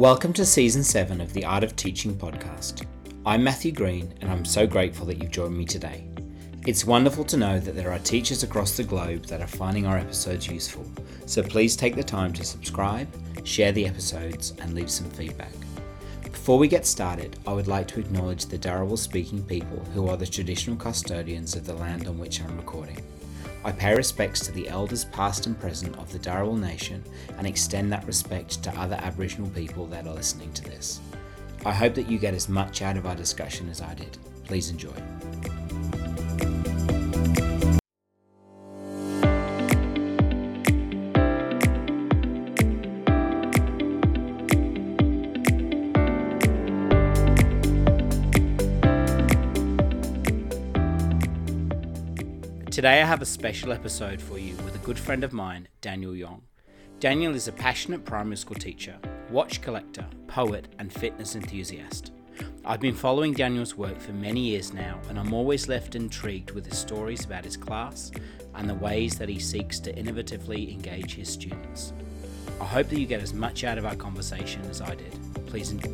Welcome to Season 7 of the Art of Teaching podcast. I'm Matthew Green, and I'm so grateful that you've joined me today. It's wonderful to know that there are teachers across the globe that are finding our episodes useful, so please take the time to subscribe, share the episodes, and leave some feedback. Before we get started, I would like to acknowledge the Dharawal speaking people who are the traditional custodians of the land on which I'm recording. I pay respects to the elders past and present of the Dharawal Nation and extend that respect to other Aboriginal people that are listening to this. I hope that you get as much out of our discussion as I did. Please enjoy. Today I have a special episode for you with a good friend of mine, Daniel Yong. Daniel is a passionate primary school teacher, watch collector, poet, and fitness enthusiast. I've been following Daniel's work for many years now, and I'm always left intrigued with his stories about his class and the ways that he seeks to innovatively engage his students. I hope that you get as much out of our conversation as I did. Please enjoy.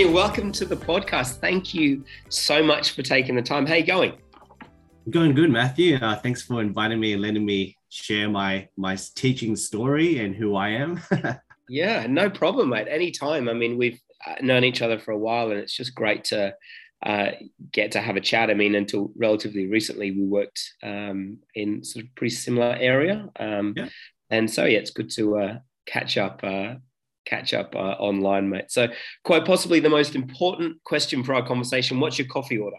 Daniel, welcome to the podcast. Thank you so much for taking the time. How you going? Going good, Matthew. Uh, thanks for inviting me and letting me share my my teaching story and who I am. yeah, no problem, mate. Anytime. I mean, we've uh, known each other for a while, and it's just great to uh, get to have a chat. I mean, until relatively recently, we worked um, in sort of pretty similar area, um, yeah. and so yeah, it's good to uh, catch up uh, catch up uh, online, mate. So, quite possibly the most important question for our conversation what's your coffee order?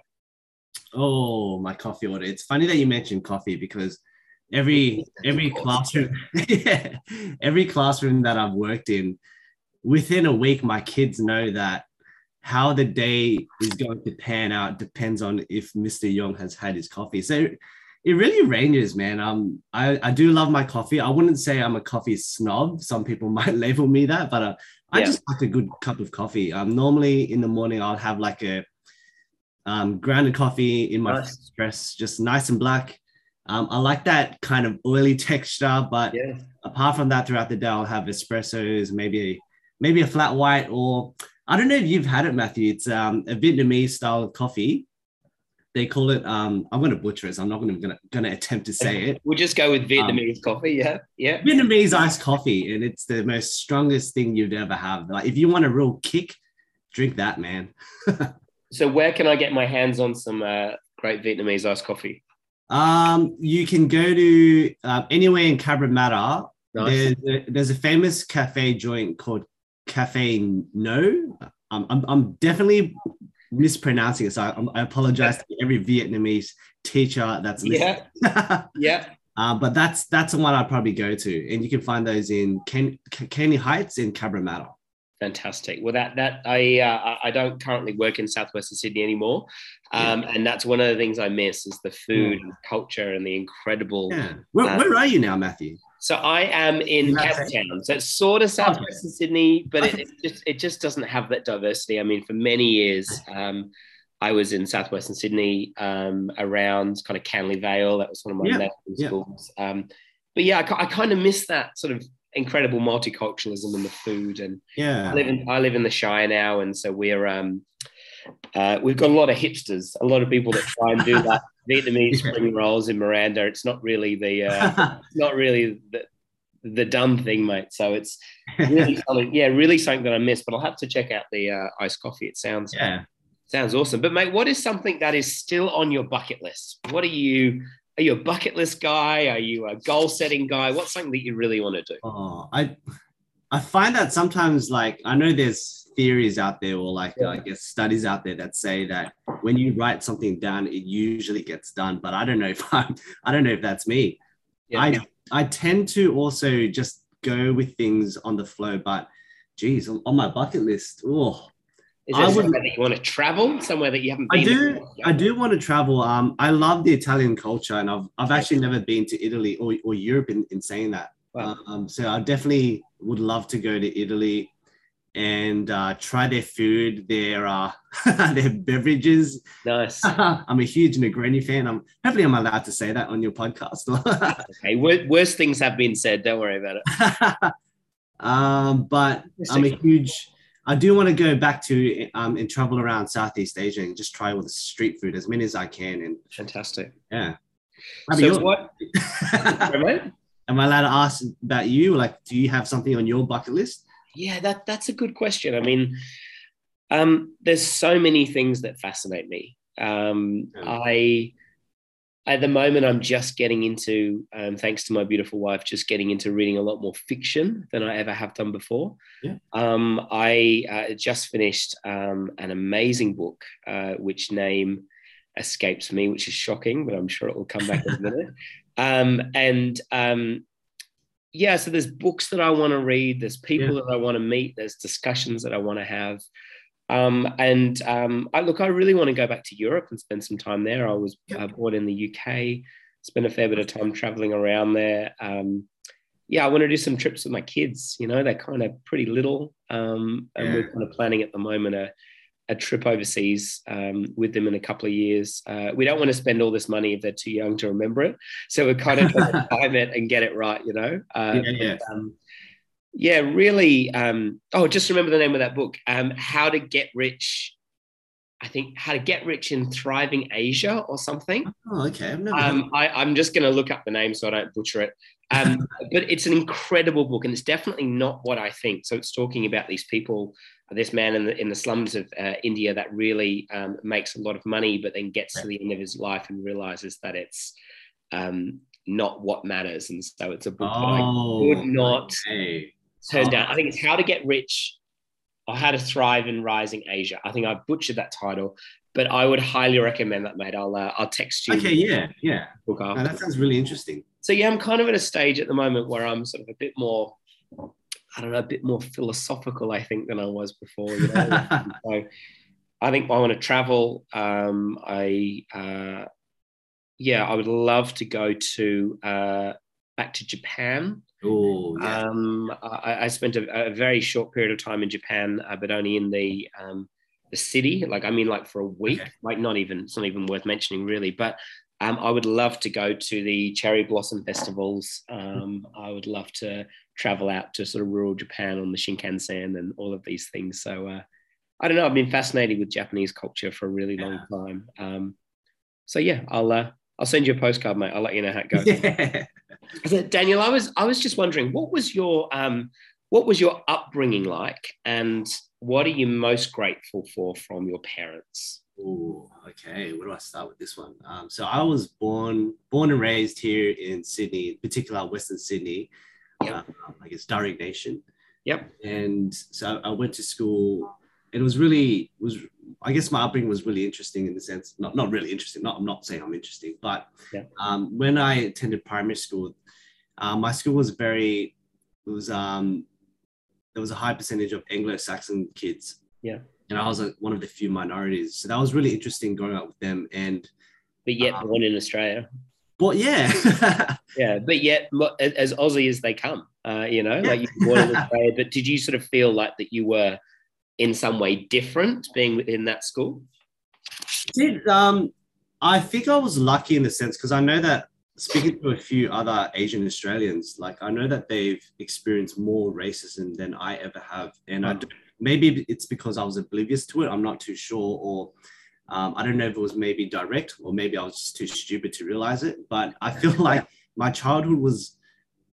Oh, my coffee order. It's funny that you mentioned coffee because every every classroom yeah, every classroom that I've worked in within a week my kids know that how the day is going to pan out depends on if Mr. Yong has had his coffee. So it really ranges, man. Um, I, I do love my coffee. I wouldn't say I'm a coffee snob. Some people might label me that, but uh, I yeah. just like a good cup of coffee. Um, normally in the morning I'll have like a um, grounded coffee in my nice. espresso, just nice and black. Um, I like that kind of oily texture, but yeah. apart from that, throughout the day I'll have espressos, maybe maybe a flat white, or I don't know if you've had it, Matthew. It's um, a Vietnamese style of coffee they call it um i'm going to butcher it so i'm not going to going to attempt to say it. We'll just go with vietnamese um, coffee yeah yeah. Vietnamese iced coffee and it's the most strongest thing you'd ever have. Like if you want a real kick drink that man. So where can i get my hands on some uh, great vietnamese iced coffee? Um you can go to uh, anywhere in cabramatta nice. there's, a, there's a famous cafe joint called cafe no. Um, I'm, I'm definitely mispronouncing it. So I, I apologize to every Vietnamese teacher that's listening. Yeah. yeah. Uh, but that's that's the one I'd probably go to, and you can find those in Ken, Heights in Cabramatta. Fantastic. Well, that that I uh, I don't currently work in southwestern Sydney anymore, um, yeah. and that's one of the things I miss is the food yeah. and culture and the incredible. Yeah. Where, um, where are you now, Matthew? So I am in Town. So it's sort of southwestern. Sydney, but it, it, just it just doesn't have that diversity. I mean, for many years, um, I was in southwestern Sydney um, around kind of Canley Vale. That was one of my yeah. schools. Um, but yeah, I, I kind of miss that sort of incredible multiculturalism in the food. And yeah, I live in I live in the Shire now, and so we're um, uh, we've got a lot of hipsters, a lot of people that try and do that Vietnamese spring rolls in Miranda. It's not really the uh, not really the the dumb thing, mate. So it's really something, yeah, really something that I miss. But I'll have to check out the uh, iced coffee. It sounds yeah, sounds awesome. But mate, what is something that is still on your bucket list? What are you? Are you a bucket list guy? Are you a goal setting guy? What's something that you really want to do? Oh, I I find that sometimes like I know there's theories out there or like yeah. I guess studies out there that say that when you write something down, it usually gets done. But I don't know if I'm I don't know if that's me. Yeah. I I tend to also just go with things on the flow. But geez, on, my bucket list, oh is there I somewhere that you want to travel? Somewhere that you haven't been? I do. Before? I do want to travel. Um, I love the Italian culture, and I've I've actually never been to Italy or, or Europe in, in saying that. Wow. Um, so I definitely would love to go to Italy and uh, try their food, their uh, their beverages. Nice. I'm a huge Negroni fan. I'm hopefully I'm allowed to say that on your podcast. okay, worse things have been said. Don't worry about it. um, but I'm a huge. I do want to go back to um, and travel around Southeast Asia and just try all the street food as many as I can. And fantastic. Yeah. So what? Am I allowed to ask about you? Like, do you have something on your bucket list? Yeah, that that's a good question. I mean, um, there's so many things that fascinate me. Um, I at the moment i'm just getting into um, thanks to my beautiful wife just getting into reading a lot more fiction than i ever have done before yeah. um, i uh, just finished um, an amazing book uh, which name escapes me which is shocking but i'm sure it will come back in a minute um, and um, yeah, so there's books that I want to read, there's people yeah. that I want to meet, there's discussions that I want to have. Um, and um, I look, I really want to go back to Europe and spend some time there. I was uh, born in the UK, spent a fair bit of time traveling around there. Um, yeah, I want to do some trips with my kids. You know, they're kind of pretty little, um, and yeah. we're kind of planning at the moment a a trip overseas um, with them in a couple of years. Uh, we don't want to spend all this money if they're too young to remember it. So we're kind of trying to time it and get it right, you know? Uh, yeah, yeah. Um, yeah, really. Um, oh, just remember the name of that book um, How to Get Rich. I think How to Get Rich in Thriving Asia or something. Oh, okay. Um, I, I'm just going to look up the name so I don't butcher it. Um, but it's an incredible book, and it's definitely not what I think. So it's talking about these people this man in the in the slums of uh, India that really um, makes a lot of money, but then gets to the end of his life and realizes that it's um, not what matters, and so it's a book oh, that I oh, would not okay. turn oh. down. I think it's How to Get Rich or How to Thrive in Rising Asia. I think I butchered that title, but I would highly recommend that, mate. I'll uh, I'll text you. Okay, yeah, yeah. Book after. that sounds really interesting. So yeah, I'm kind of at a stage at the moment where I'm sort of a bit more I don't know, a bit more philosophical, I think, than I was before. You know? so I think I want to travel. Um, I, uh, yeah, I would love to go to uh, back to Japan. Oh, yeah. Um, I, I, spent a, a, very short period of time in Japan, uh, but only in the um, the city. Like, I mean, like for a week. Okay. Like, not even. It's not even worth mentioning, really. But um, I would love to go to the cherry blossom festivals. Um, I would love to travel out to sort of rural Japan on the Shinkansen and all of these things. So uh, I don't know. I've been fascinated with Japanese culture for a really long time. Um, so yeah, I'll uh, I'll send you a postcard, mate. I'll let you know how it goes. Yeah. Daniel, I was I was just wondering, what was your um, what was your upbringing like, and what are you most grateful for from your parents? Oh, okay. Where do I start with this one? Um, so I was born born and raised here in Sydney, in particular Western Sydney yep. uh, I guess Darug Nation. Yep. And so I went to school. And it was really was I guess my upbringing was really interesting in the sense not not really interesting. Not I'm not saying I'm interesting, but um, when I attended primary school, uh, my school was very it was um there was a high percentage of Anglo-Saxon kids. Yeah. And I was like one of the few minorities. So that was really interesting growing up with them. And but yet um, born in Australia. But yeah, yeah, but yet as Aussie as they come, uh, you know, yeah. like you wanted to say. But did you sort of feel like that you were in some way different being in that school? Did um, I think I was lucky in the sense because I know that speaking to a few other Asian Australians, like I know that they've experienced more racism than I ever have, and I maybe it's because I was oblivious to it. I'm not too sure, or um, I don't know if it was maybe direct or maybe I was just too stupid to realize it, but I feel like my childhood was,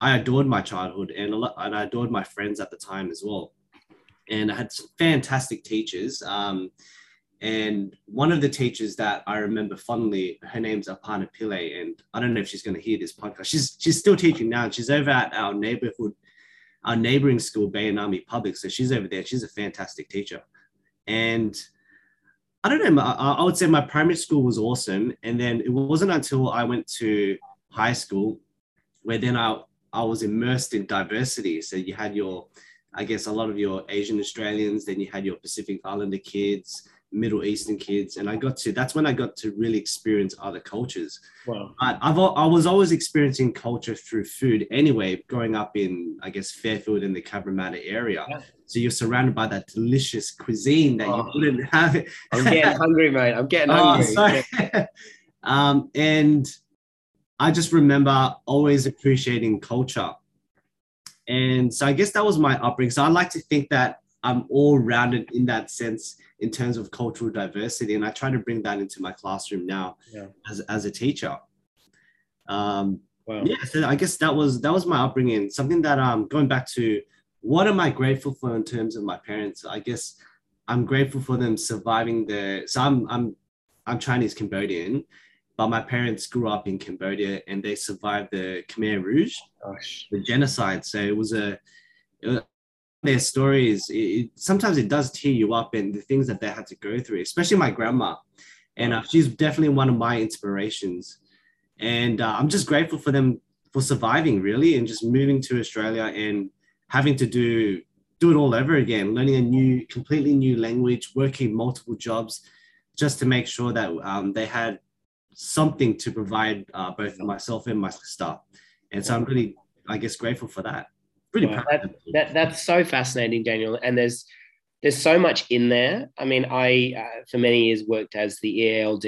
I adored my childhood and, a lot, and I adored my friends at the time as well. And I had some fantastic teachers. Um, and one of the teachers that I remember fondly, her name's Aparna Pillay, and I don't know if she's going to hear this podcast. She's she's still teaching now. She's over at our neighborhood, our neighboring school, Bayanami Public. So she's over there. She's a fantastic teacher, and I don't know. I, I would say my primary school was awesome, and then it wasn't until I went to high school where then I I was immersed in diversity. So you had your, I guess, a lot of your Asian Australians. Then you had your Pacific Islander kids, Middle Eastern kids, and I got to that's when I got to really experience other cultures. Wow. But I've I was always experiencing culture through food anyway. Growing up in I guess Fairfield in the Cabramatta area, Yeah. so you're surrounded by that delicious cuisine that Oh. you wouldn't have. It. I'm getting hungry, mate. I'm getting Oh, hungry. sorry. um, and I just remember always appreciating culture. And so I guess that was my upbringing. So I like to think that I'm all rounded in that sense in terms of cultural diversity. And I try to bring that into my classroom now Yeah. as, as a teacher. Um, Wow. yeah, so I guess that was that was my upbringing. Something that um going back to what am I grateful for in terms of my parents? I guess I'm grateful for them surviving the so I'm I'm I'm Chinese Cambodian, but my parents grew up in Cambodia and they survived the Khmer Rouge, Gosh. the genocide. So it was a it was- their stories. It, it- sometimes it does tear you up and the things that they had to go through, especially my grandma, and uh, she's definitely one of my inspirations and uh, I'm just grateful for them for surviving really and just moving to Australia and having to do do it all over again, learning a new, completely new language, working multiple jobs, just to make sure that um, they had something to provide uh, both myself and my sister. And so I'm really, I guess, grateful for that. Really Wow. them. that that's so fascinating daniel and there's there's so much in there i mean i uh, for many years worked as the eald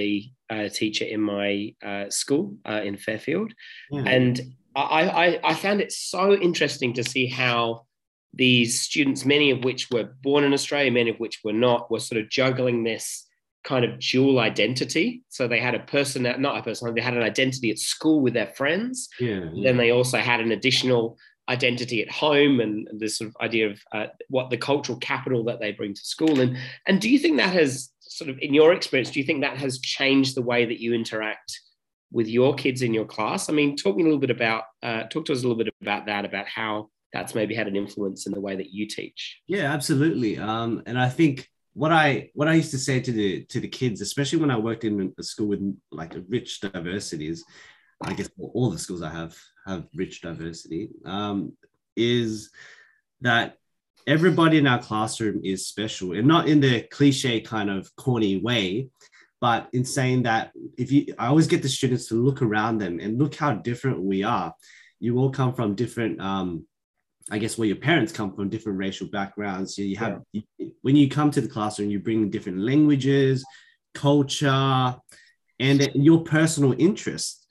uh, teacher in my uh, school uh, in fairfield and I, I i found it so interesting to see how these students many of which were born in australia many of which were not were sort of juggling this kind of dual identity so they had a person not a person they had an identity at school with their friends yeah, yeah. then they also had an additional identity at home and this sort of idea of uh, what the cultural capital that they bring to school and and do you think that has sort of in your experience do you think that has changed the way that you interact with your kids in your class? I mean talk me a little bit about uh, talk to us a little bit about that about how that's maybe had an influence in the way that you teach. Yeah, absolutely. Um, and I think what I what I used to say to the to the kids, especially when I worked in a school with like a rich diversity, is I guess all the schools I have have rich diversity, um, is that everybody in our classroom is special, and not in the cliche kind of corny way, but in saying that if you, I always get the students to look around them and look how different we are. You all come from different um, I guess where your parents come from, different racial backgrounds. So you have when you come to the classroom, you bring different languages, culture, and your personal interests.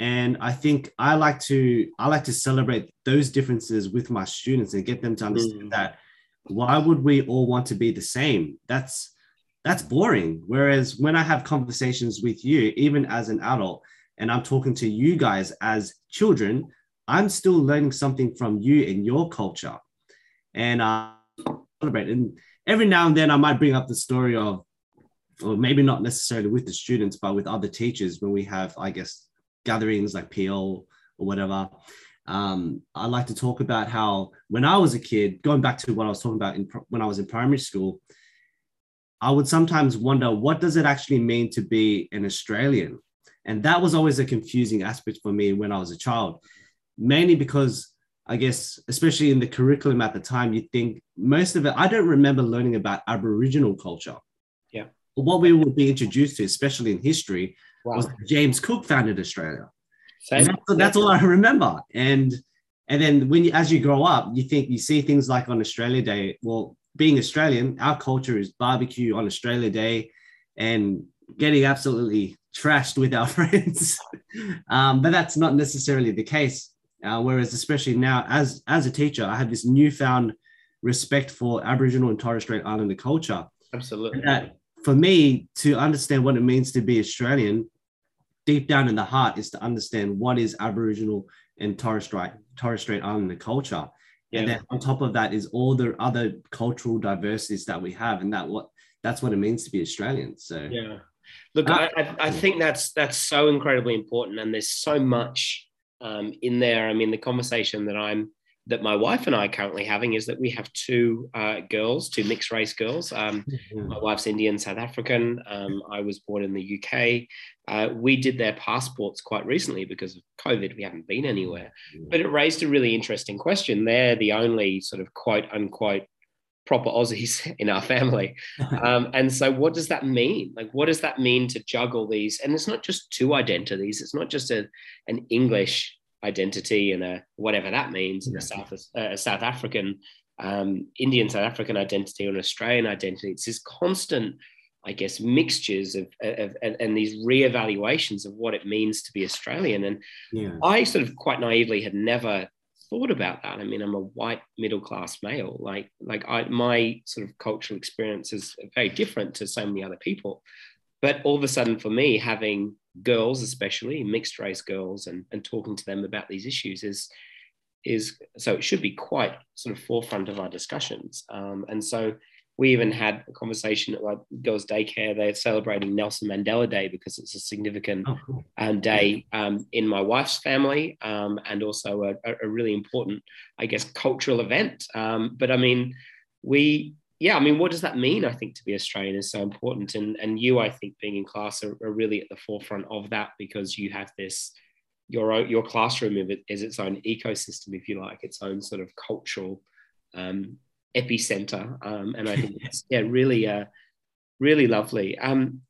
And I think I like to I like to celebrate those differences with my students and get them to understand Mm. that why would we all want to be the same? That's that's boring. Whereas when I have conversations with you, even as an adult, and I'm talking to you guys as children, I'm still learning something from you and your culture. And uh, celebrate. And every now and then I might bring up the story of, or maybe not necessarily with the students, but with other teachers when we have, I guess, gatherings like PL or whatever. Um, I like to talk about how when I was a kid, going back to what I was talking about in, when I was in primary school, I would sometimes wonder what does it actually mean to be an Australian? And that was always a confusing aspect for me when I was a child, mainly because I guess, especially in the curriculum at the time, you think most of it, I don't remember learning about Aboriginal culture. Yeah. What we would be introduced to, especially in history, wow was James Cook founded Australia. That's, that's all I remember. And and then when you, as you grow up, you think you see things like on Australia Day. Well, being Australian, our culture is barbecue on Australia Day, and getting absolutely trashed with our friends. um, but that's not necessarily the case. Uh, whereas, especially now, as as a teacher, I have this newfound respect for Aboriginal and Torres Strait Islander culture. absolutely for me to understand what it means to be Australian, deep down in the heart is to understand what is Aboriginal and Torres Strait, Torres Strait Islander culture. And Yeah. then on top of that is all the other cultural diversities that we have, and that what that's what it means to be Australian. So Yeah. Look, Uh, I, I, I think that's that's so incredibly important, and there's so much um, in there. I mean, the conversation that I'm that my wife and I are currently having is that we have two uh, girls, two mixed race girls. Um, my wife's Indian, South African. Um, I was born in the UK. Uh, we did their passports quite recently because of COVID. We haven't been anywhere, but it raised a really interesting question. They're the only sort of quote unquote proper Aussies in our family. Um, and so, what does that mean? Like, what does that mean to juggle these? And it's not just two identities. It's not just a, an English identity and a whatever that means, yeah. a South a South African, um, Indian South African identity or an Australian identity. It's this constant, I guess, mixtures of, of, of and these reevaluations of what it means to be Australian. And yeah. I sort of quite naively had never thought about that. I mean, I'm a white middle class male. Like, like I, my sort of cultural experience is very different to so many other people. But all of a sudden, for me, having girls, especially mixed race girls, and, and talking to them about these issues is is so it should be quite sort of forefront of our discussions. Um, and so we even had a conversation at like girls' daycare. They're celebrating Nelson Mandela Day because it's a significant oh, cool. um, day um, in my wife's family um, and also a, a, really important, I guess, cultural event. Um, but I mean, we, yeah, I mean, what does that mean? I think to be Australian is so important. And, and you, I think, being in class are, are really at the forefront of that because you have this. Your, own your classroom is its own ecosystem, if you like, its own sort of cultural um, epicenter. Um, and I think it's yeah, really, uh, really lovely. Um,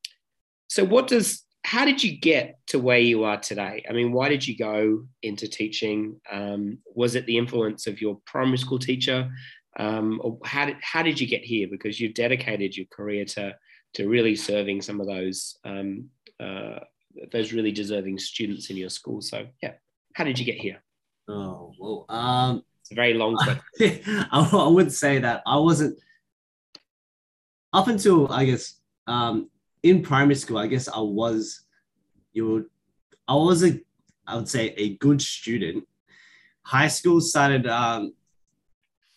so, what does how did you get to where you are today? I mean, why did you go into teaching? Um, was it the influence of your primary school teacher? Um, or how did, how did you get here? Because you've dedicated your career to, to really serving some of those, um, uh, those really deserving students in your school. So, yeah, how did you get here? Oh, well, um, it's a very long question. I, would say that I wasn't up until I guess um, in primary school. I guess I was you would I was a I would say a good student. High school started. Um,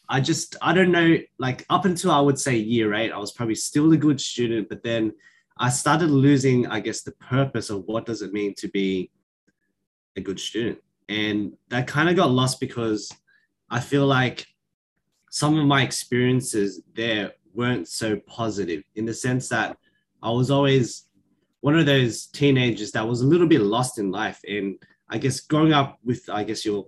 I just I don't know like up until I would say year eight, I was probably still a good student, but then I started losing I guess the purpose of what does it mean to be a good student, and that kind of got lost because I feel like some of my experiences there weren't so positive in the sense that I was always one of those teenagers that was a little bit lost in life. And I guess growing up with, I guess, your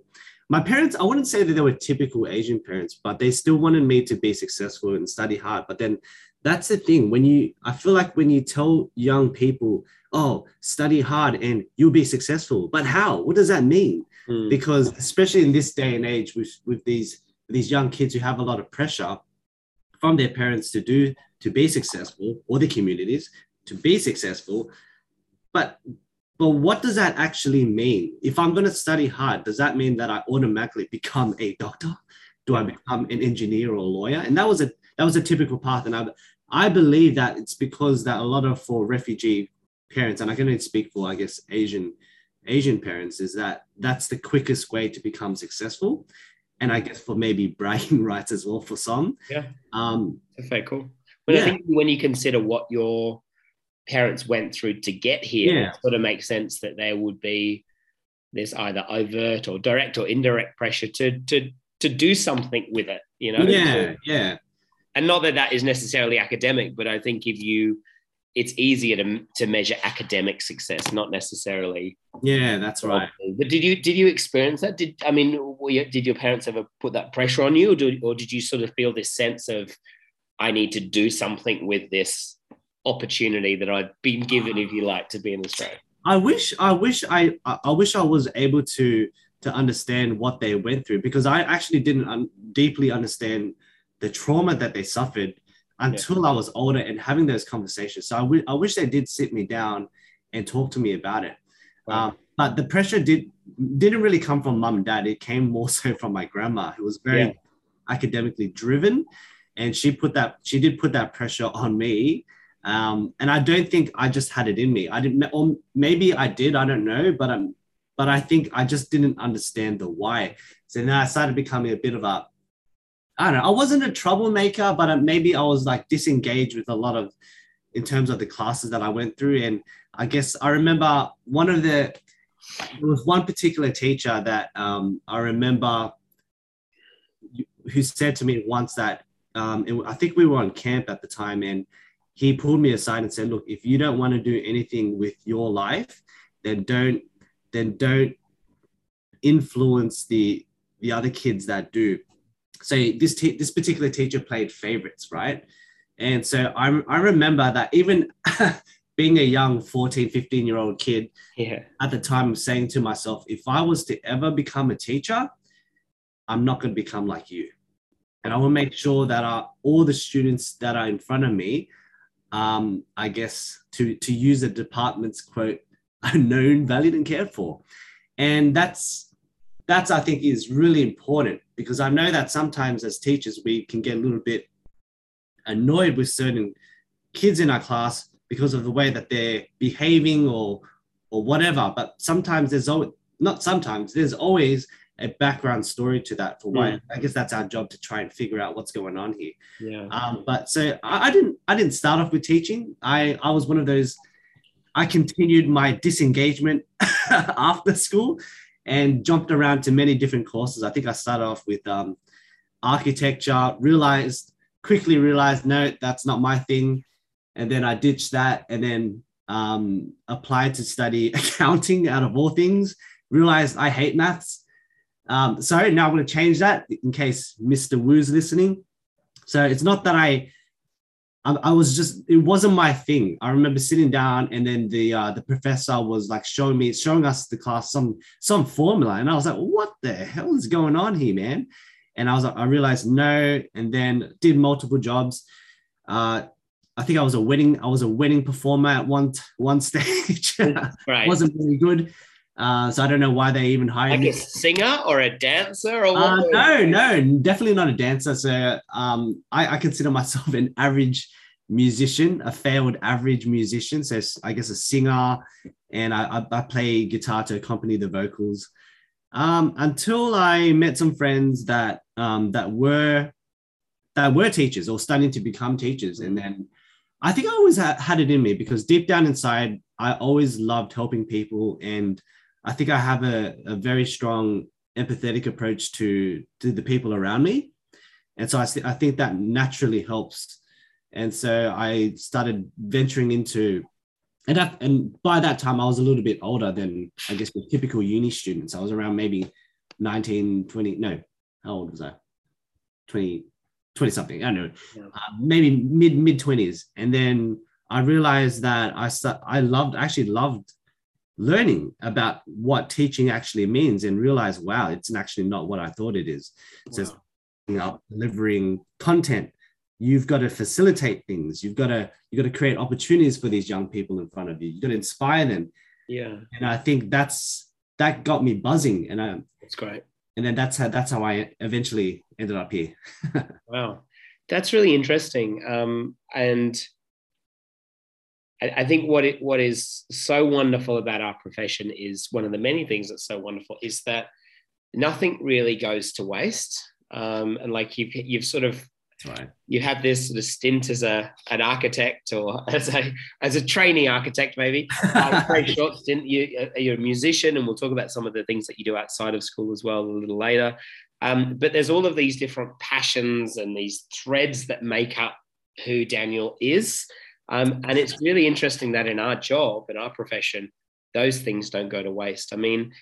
my parents, I wouldn't say that they were typical Asian parents, but they still wanted me to be successful and study hard. But then that's the thing when you, I feel like when you tell young people, oh, study hard and you'll be successful, but how? What does that mean? mm. because especially in this day and age with with these these young kids who have a lot of pressure from their parents to do to be successful or the communities to be successful but but what does that actually mean if i'm going to study hard does that mean that i automatically become a doctor do i become an engineer or a lawyer and that was a that was a typical path and i i believe that it's because that a lot of for refugee parents and i can only speak for i guess asian Asian parents is that that's the quickest way to become successful. And I guess for maybe bragging rights as well for some. Yeah. Um, very cool. But yeah. I think when you consider what your parents went through to get here, yeah. it sort of makes sense that there would be this either overt or direct or indirect pressure to to to do something with it. You know. Yeah. Yeah. And not that that is necessarily academic, but I think if you it's easier to, to measure academic success, not necessarily. Yeah, that's right. But did you did you experience that? Did I mean, you, did your parents ever put that pressure on you, or, do, or did you sort of feel this sense of I need to do something with this opportunity that I've been given, if you like, to be in Australia? I wish I wish I I wish I was able to to understand what they went through because I actually didn't un- deeply understand the trauma that they suffered until yeah. I was older and having those conversations. So I, w- I wish they did sit me down and talk to me about it. Wow. Um, but the pressure did didn't really come from mom and dad. It came more so from my grandma, who was very yeah. academically driven, and she put that she did put that pressure on me. Um, and I don't think I just had it in me. I didn't, or maybe I did. I don't know, but I'm, but I think I just didn't understand the why. So then I started becoming a bit of a I don't know. I wasn't a troublemaker, but maybe I was like disengaged with a lot of, in terms of the classes that I went through. And I guess I remember one of the, there was one particular teacher that um, I remember who said to me once that um, it, I think we were on camp at the time, and he pulled me aside and said, "Look, if you don't want to do anything with your life, then don't then don't influence the the other kids that do." so this te- this particular teacher played favorites, right? And so I, I remember that even being a young 14, 15 year old kid Yeah. at the time saying to myself, if I was to ever become a teacher, I'm not going to become like you. And I will make sure that uh, all the students that are in front of me, um, I guess, to, to use the department's quote, are known, valued, and cared for. And that's, that's, I think, is really important because I know that sometimes as teachers, we can get a little bit annoyed with certain kids in our class because of the way that they're behaving or or whatever. But sometimes there's always not sometimes there's always a background story to that for why I guess that's our job to try and figure out what's going on here. Yeah. Um, but so I, I didn't I didn't start off with teaching. I I was one of those. I continued my disengagement after school and jumped around to many different courses. I think I started off with um, architecture. Realized quickly realized no, that's not my thing, and then I ditched that and then um, applied to study accounting out of all things. Realized I hate maths. Um, sorry, now I'm going to change that in case Mr. Wu's listening. So it's not that I, I, I was just, it wasn't my thing. I remember sitting down and then the uh, the professor was like showing me, showing us the class some some formula, and I was like, what the hell is going on here, man? And I was like, I realized no, and then did multiple jobs. Uh, I think I was a wedding, I was a wedding performer at one one stage. Right. wasn't really good. Uh, so I don't know why they even hired like me. a singer or a dancer or Uh, no, no, definitely not a dancer. So um, I, I consider myself an average musician, a failed average musician. So I guess a singer, and I, I, I play guitar to accompany the vocals. Um, until I met some friends that um, that were that were teachers or starting to become teachers, and then I think I always had it in me because deep down inside, I always loved helping people, and I think I have a, a very strong empathetic approach to to the people around me. And so I, I think that naturally helps. And so i started venturing into and, that, and by that time i was a little bit older than i guess the typical uni students. I was around maybe 19 20 no how old was i? 20 20 something i don't know. Yeah. uh, maybe mid mid 20s and then i realized that i start, i loved actually loved learning about what teaching actually means and realize wow it's actually not what i thought it is. Wow. you know, delivering content you've got to facilitate things. You've got to you've got to create opportunities for these young people in front of you. You've got to inspire them. Yeah, and i think that's that got me buzzing. And I, that's great. and then that's how that's how i eventually ended up here. Wow, that's really interesting. Um, and I, I think what it what is so wonderful about our profession is one of the many things that's so wonderful is that nothing really goes to waste. Um, and like you've you've sort of right. you had this sort of stint as a an architect or as a as a trainee architect maybe. Uh, very short stint. You, uh, you're a musician and we'll talk about some of the things that you do outside of school as well a little later. Um, but there's all of these different passions and these threads that make up who daniel is um, and it's really interesting that in our job in our profession those things don't go to waste i mean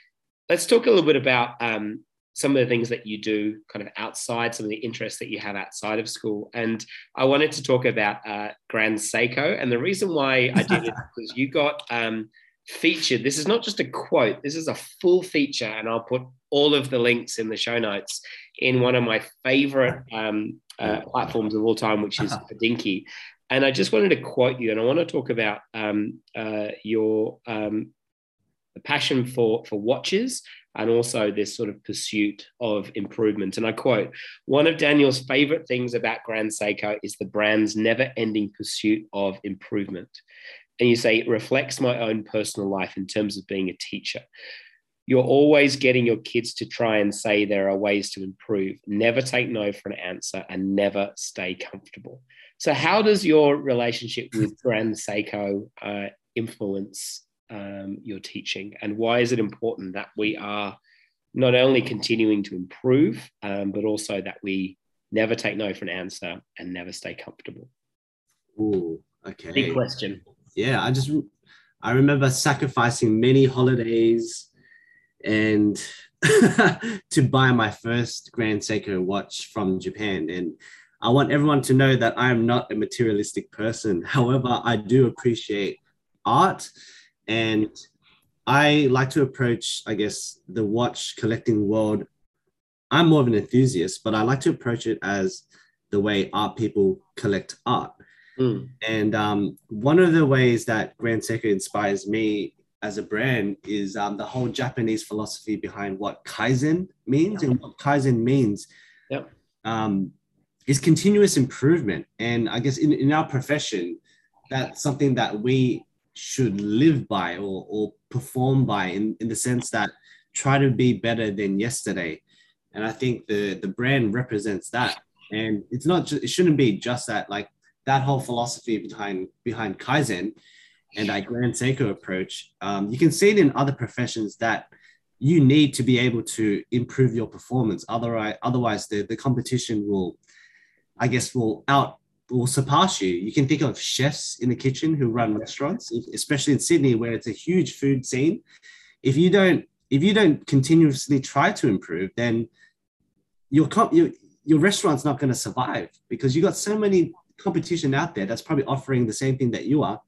let's talk a little bit about um, some of the things that you do kind of outside, some of the interests that you have outside of school. And I wanted to talk about uh, Grand Seiko. And the reason why I did it because you got um, featured. This is not just a quote, this is a full feature. And I'll put all of the links in the show notes in one of my favorite um, uh, platforms of all time, which is Hodinkee. And I just wanted to quote you, and I want to talk about um, uh, your um, passion for for watches and also this sort of pursuit of improvement. And I quote, one of Daniel's favorite things about Grand Seiko is the brand's never ending pursuit of improvement. And you say it reflects my own personal life in terms of being a teacher. You're always getting your kids to try and say there are ways to improve, never take no for an answer, and never stay comfortable. So, how does your relationship with Grand Seiko uh, influence um, your teaching? And why is it important that we are not only continuing to improve um, but also that we never take no for an answer and never stay comfortable? Ooh, okay. Big question. Yeah i just i remember sacrificing many holidays and to buy my first Grand Seiko watch from Japan. And I want everyone to know that I am not a materialistic person. However, I do appreciate art and I like to approach, I guess, the watch collecting world. I'm more of an enthusiast, but I like to approach it as the way art people collect art. Mm. And um, one of the ways that Grand Seiko inspires me as a brand is um, the whole Japanese philosophy behind what Kaizen means. And what Kaizen means yep. um, is continuous improvement. And I guess in, in our profession, that's something that we should live by or, or perform by in, in the sense that try to be better than yesterday. And I think the, the brand represents that. And it's not just, it shouldn't be just that, like that whole philosophy behind, behind Kaizen and that Grand Seiko approach, um, you can see it in other professions that you need to be able to improve your performance. Otherwise, otherwise the, the competition will, I guess, will out will surpass you. You can think of chefs in the kitchen who run restaurants, especially in Sydney, where it's a huge food scene. If you don't, if you don't continuously try to improve, then your comp, your, your restaurant's not going to survive because you got so many competition out there that's probably offering the same thing that you are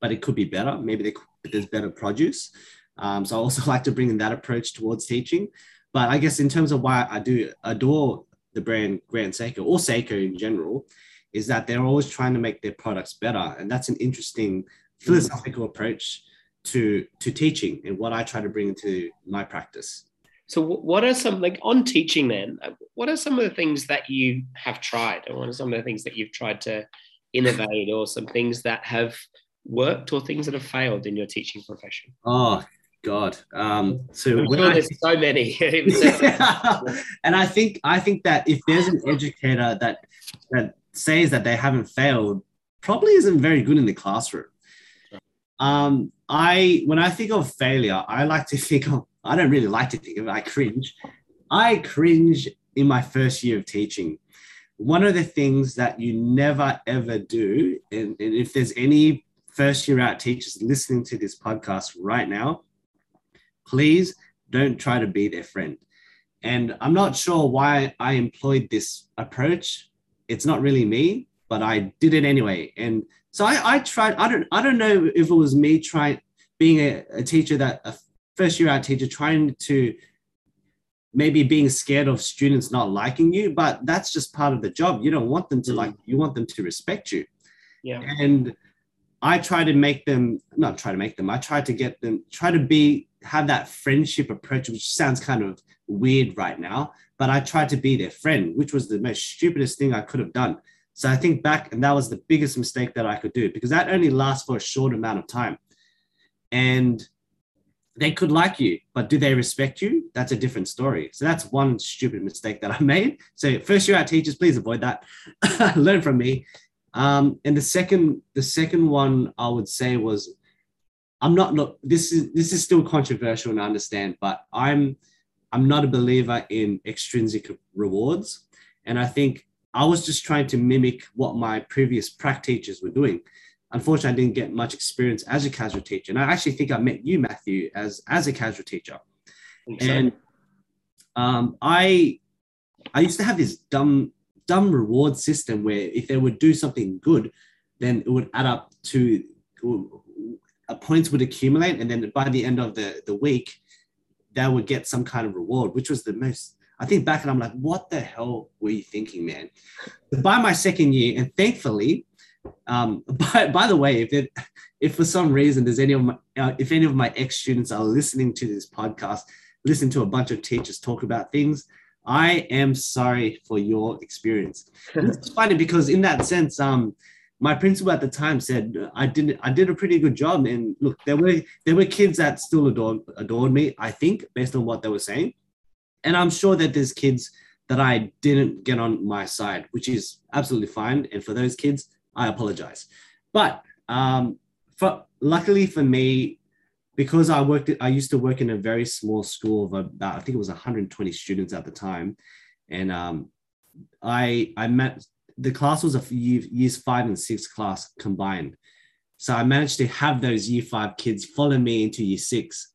but it could be better. Maybe they, there's better produce. Um, so I also like to bring in that approach towards teaching. But I guess in terms of why I do adore the brand Grand Seiko or Seiko in general, is that they're always trying to make their products better. And that's an interesting philosophical approach to, to teaching and what I try to bring into my practice. So, what are some like on teaching then? Uh, what are some of the things that you have tried, or what are some of the things that you've tried to innovate, or some things that have worked or things that have failed in your teaching profession? Oh God. Um, so sure I, there's so many. and I think I think that if there's an educator that that says that they haven't failed, probably isn't very good in the classroom. Um, I when I think of failure, I like to think of I don't really like to think of it, I cringe. I cringe in my first year of teaching. One of the things that you never ever do, and, and if there's any first year out teachers listening to this podcast right now, please don't try to be their friend. And I'm not sure why I employed this approach. It's not really me, but I did it anyway. And so I, I tried, I don't, I don't know if it was me trying being a, a teacher that a first year out teacher trying to maybe being scared of students not liking you, but that's just part of the job. You don't want them to mm. like you want them to respect you. Yeah. And I try to make them not try to make them. I try to get them try to be have that friendship approach, which sounds kind of weird right now. But I tried to be their friend, which was the most stupidest thing I could have done. So I think back, and that was the biggest mistake that I could do because that only lasts for a short amount of time. And they could like you, but do they respect you? That's a different story. So that's one stupid mistake that I made. So first year out teachers, please avoid that. Learn from me. Um, and the second, the second one I would say was, I'm not look. This is this is still controversial, and I understand, but I'm I'm not a believer in extrinsic rewards, and I think I was just trying to mimic what my previous prac teachers were doing. Unfortunately, I didn't get much experience as a casual teacher, and I actually think I met you, Matthew, as as a casual teacher. And um, I I used to have this dumb dumb reward system where if they would do something good, then it would add up to uh, points would accumulate, and then by the end of the, the week, they would get some kind of reward, which was the most. I think back and I'm like, what the hell were you thinking, man? But By my second year, and thankfully, um, by, by the way, if it, if for some reason there's any of my, uh, if any of my ex students are listening to this podcast, listen to a bunch of teachers talk about things, I am sorry for your experience. it's funny because in that sense, um, my principal at the time said I did I did a pretty good job. And look, there were there were kids that still adored adored me. I think based on what they were saying, and I'm sure that there's kids that I didn't get on my side, which is absolutely fine. And for those kids, I apologize. But um, for luckily for me, because I worked, I used to work in a very small school of about, I think it was 120 students at the time. And um, I, I met, the class was a year, years five and six class combined. So I managed to have those year five kids follow me into year six.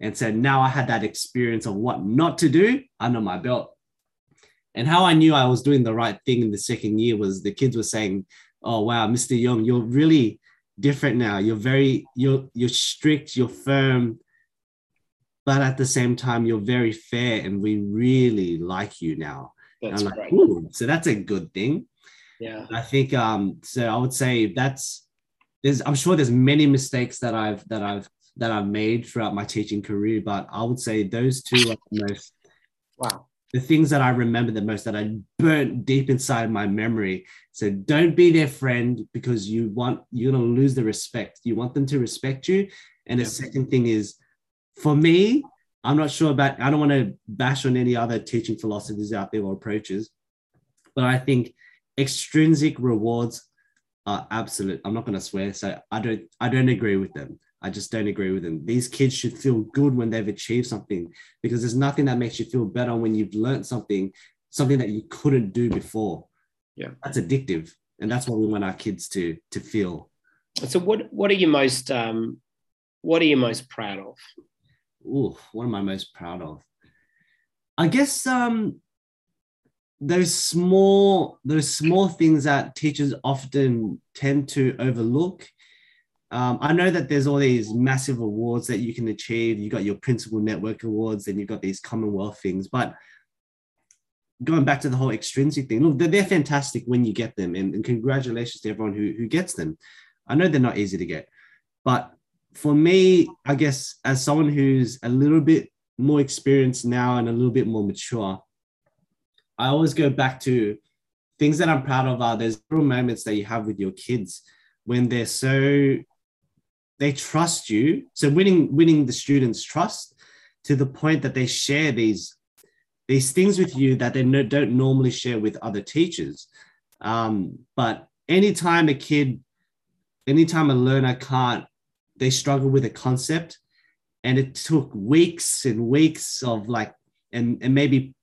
And so now I had that experience of what not to do under my belt. And how I knew I was doing the right thing in the second year was the kids were saying, "Oh wow, Mr. Yong, you're really different now. You're very you're you're strict, you're firm, but at the same time you're very fair, and we really like you now." That's like, Ooh, so that's a good thing. Yeah. I think um so I would say that's there's I'm sure there's many mistakes that I've that I've that I've made throughout my teaching career, but I would say those two are the most Wow. the things that I remember the most that I burnt deep inside my memory. So don't be their friend because you want you're gonna lose the respect. You want them to respect you. And Yeah. the second thing is for me, I'm not sure about I don't want to bash on any other teaching philosophies out there or approaches, but I think extrinsic rewards are absolute. I'm not gonna swear, so I don't I don't agree with them. I just don't agree with them. These kids should feel good when they've achieved something because there's nothing that makes you feel better when you've learned something, something that you couldn't do before. Yeah. That's addictive. And that's what we want our kids to to feel. So what what are you most um what are you most proud of? Ooh, what am I most proud of? I guess um those small those small things that teachers often tend to overlook. Um, I know that there's all these massive awards that you can achieve. You got your principal network awards, and you've got these Commonwealth things. But going back to the whole extrinsic thing, look, they're, they're fantastic when you get them, and, and congratulations to everyone who, who gets them. I know they're not easy to get, but for me, I guess as someone who's a little bit more experienced now and a little bit more mature, I always go back to things that I'm proud of are there's little moments that you have with your kids when they're so they trust you. So winning winning the students' trust to the point that they share these these things with you that they no, don't normally share with other teachers. Um, but anytime a kid, anytime a learner can't, they struggle with a concept, and it took weeks and weeks of like, and and maybe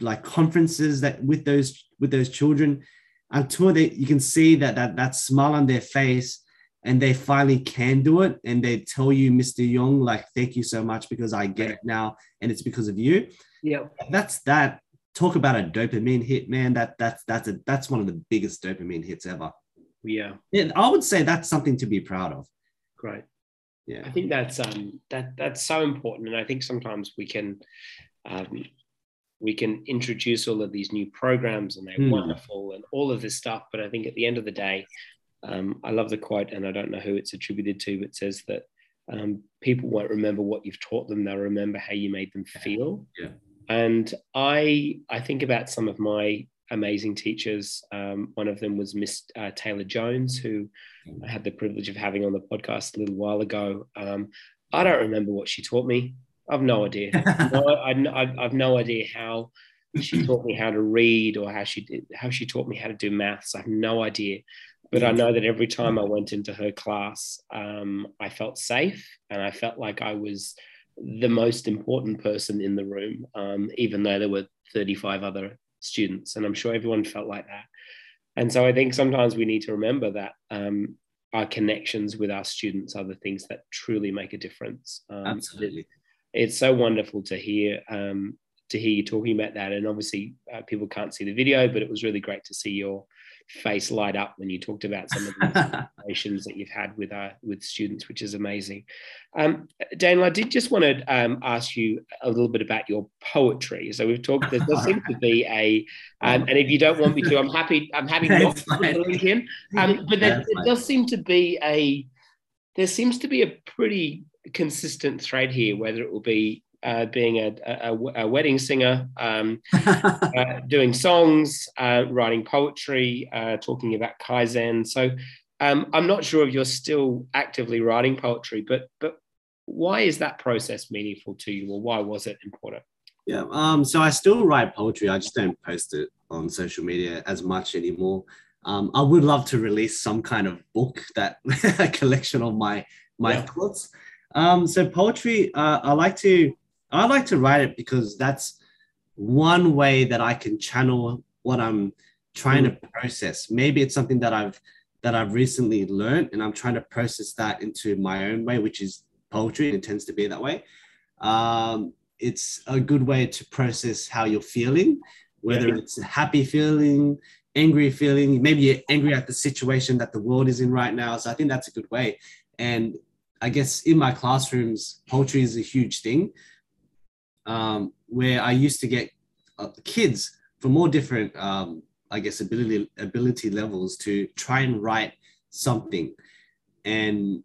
like conferences that with those with those children. Until they you can see that that that smile on their face and they finally can do it and they tell you mr Yong like thank you so much because i get it now and it's because of you. Yeah. that's that. Talk about a dopamine hit man. That that's that's a that's one of the biggest dopamine hits ever. Yeah. yeah, i would say that's something to be proud of. Great. yeah. I think that's um that that's so important, and I think sometimes we can um, we can introduce all of these new programs and they're Hmm. wonderful and all of this stuff, but I think at the end of the day, um, I love the quote, and I don't know who it's attributed to, but it says that um, people won't remember what you've taught them; they'll remember how you made them feel. Yeah. And I I think about some of my amazing teachers. Um, one of them was Miss uh, Taylor Jones, who I had the privilege of having on the podcast a little while ago. Um, I don't remember what she taught me. I've no idea. no, I, I, I've no idea how she taught me how to read or how she did, how she taught me how to do maths. I have no idea. But I know that every time I went into her class, um, I felt safe and I felt like I was the most important person in the room, um, even though there were 35 other students. And I'm sure everyone felt like that. And so I think sometimes we need to remember that um, our connections with our students are the things that truly make a difference. Um, absolutely it's so wonderful to hear um, to hear you talking about that. And obviously, uh, people can't see the video, but it was really great to see your face light up when you talked about some of the conversations that you've had with uh, with students, which is amazing. Um, Daniel, I did just want to um, ask you a little bit about your poetry. So we've talked. There does seem to be a, um, and if you don't want me to, I'm happy. I'm happy not to put link in. Um, but there, there does seem to be a. There seems to be a pretty consistent thread here, whether it will be uh, being a, a, a, wedding singer, um, uh, doing songs, uh, writing poetry, uh, talking about Kaizen. So um, I'm not sure if you're still actively writing poetry, but but why is that process meaningful to you, or why was it important? Yeah, um, so I still write poetry. I just don't post it on social media as much anymore. Um, I would love to release some kind of book that a collection of my my yeah. thoughts. Um, so poetry, uh, I like to I like to write it because that's one way that I can channel what I'm trying mm. to process. Maybe it's something that I've that I've recently learned, and I'm trying to process that into my own way, which is poetry, and it tends to be that way. Um, it's a good way to process how you're feeling, whether Yeah. it's a happy feeling, angry feeling, maybe you're angry at the situation that the world is in right now. So I think that's a good way. And I guess in my classrooms, poetry is a huge thing. Um, where I used to get uh, kids from all different, um, I guess, ability ability levels to try and write something, and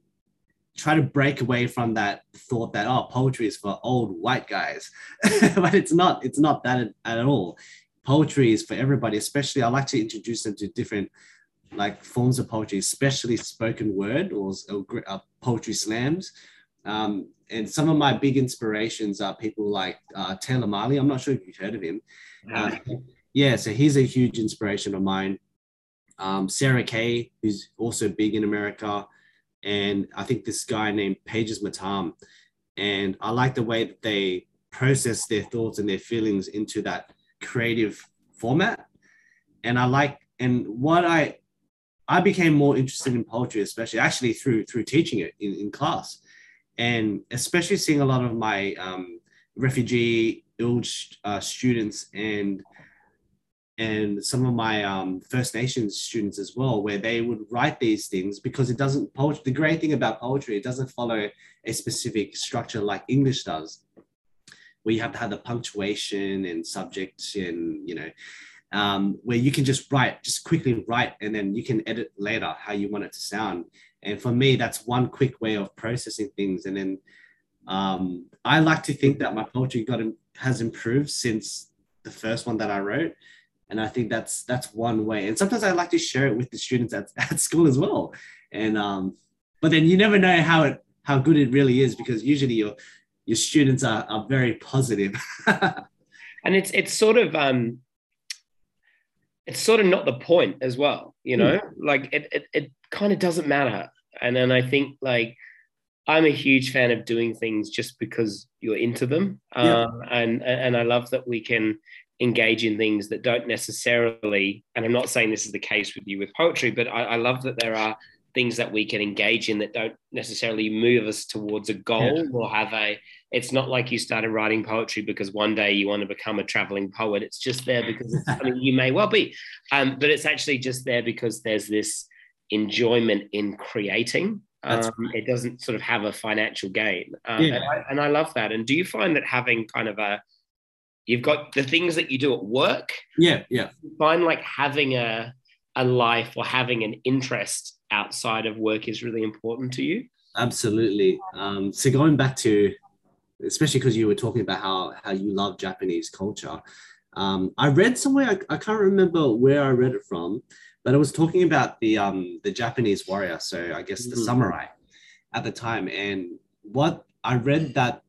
try to break away from that thought that oh poetry is for old white guys but it's not it's not that at, at all poetry is for everybody especially i like to introduce them to different like forms of poetry especially spoken word or, or uh, poetry slams. Um, and some of my big inspirations are people like uh, Taylor Mali. I'm not sure if you've heard of him. Uh, yeah so he's a huge inspiration of mine. Um, sarah kay who's also big in america and I think this guy named Pages Matam. And I like the way that they process their thoughts and their feelings into that creative format. And I like, and what I, I became more interested in poetry, especially actually through through teaching it in, in class, and especially seeing a lot of my um, refugee ill uh, students and and some of my um, First Nations students as well, where they would write these things because it doesn't poetry. The great thing about poetry, it doesn't follow a specific structure like English does, where you have to have the punctuation and subject and you know, um, where you can just write, just quickly write, and then you can edit later how you want it to sound. And for me, that's one quick way of processing things. And then um, I like to think that my poetry got has improved since the first one that I wrote and i think that's that's one way and sometimes i like to share it with the students at, at school as well and um but then you never know how it how good it really is because usually your your students are, are very positive. and it's it's sort of um it's sort of not the point as well you know mm. like it, it it kind of doesn't matter and then i think like i'm a huge fan of doing things just because you're into them yeah. um, and and i love that we can engage in things that don't necessarily, and I'm not saying this is the case with you with poetry, but I, I love that there are things that we can engage in that don't necessarily move us towards a goal yeah. or have a it's not like you started writing poetry because one day you want to become a traveling poet it's just there because i mean you may well be um, but it's actually just there because there's this enjoyment in creating um, it doesn't sort of have a financial gain um, yeah. and, I, and i love that and do you find that having kind of a You've got the things that you do at work. Yeah, yeah. You find like having a a life or having an interest outside of work is really important to you. Absolutely. Um, so going back to, especially because you were talking about how how you love Japanese culture. Um, I read somewhere I, I can't remember where I read it from, but it was talking about the um, the Japanese warrior. So I guess the mm-hmm. samurai at the time, and what I read that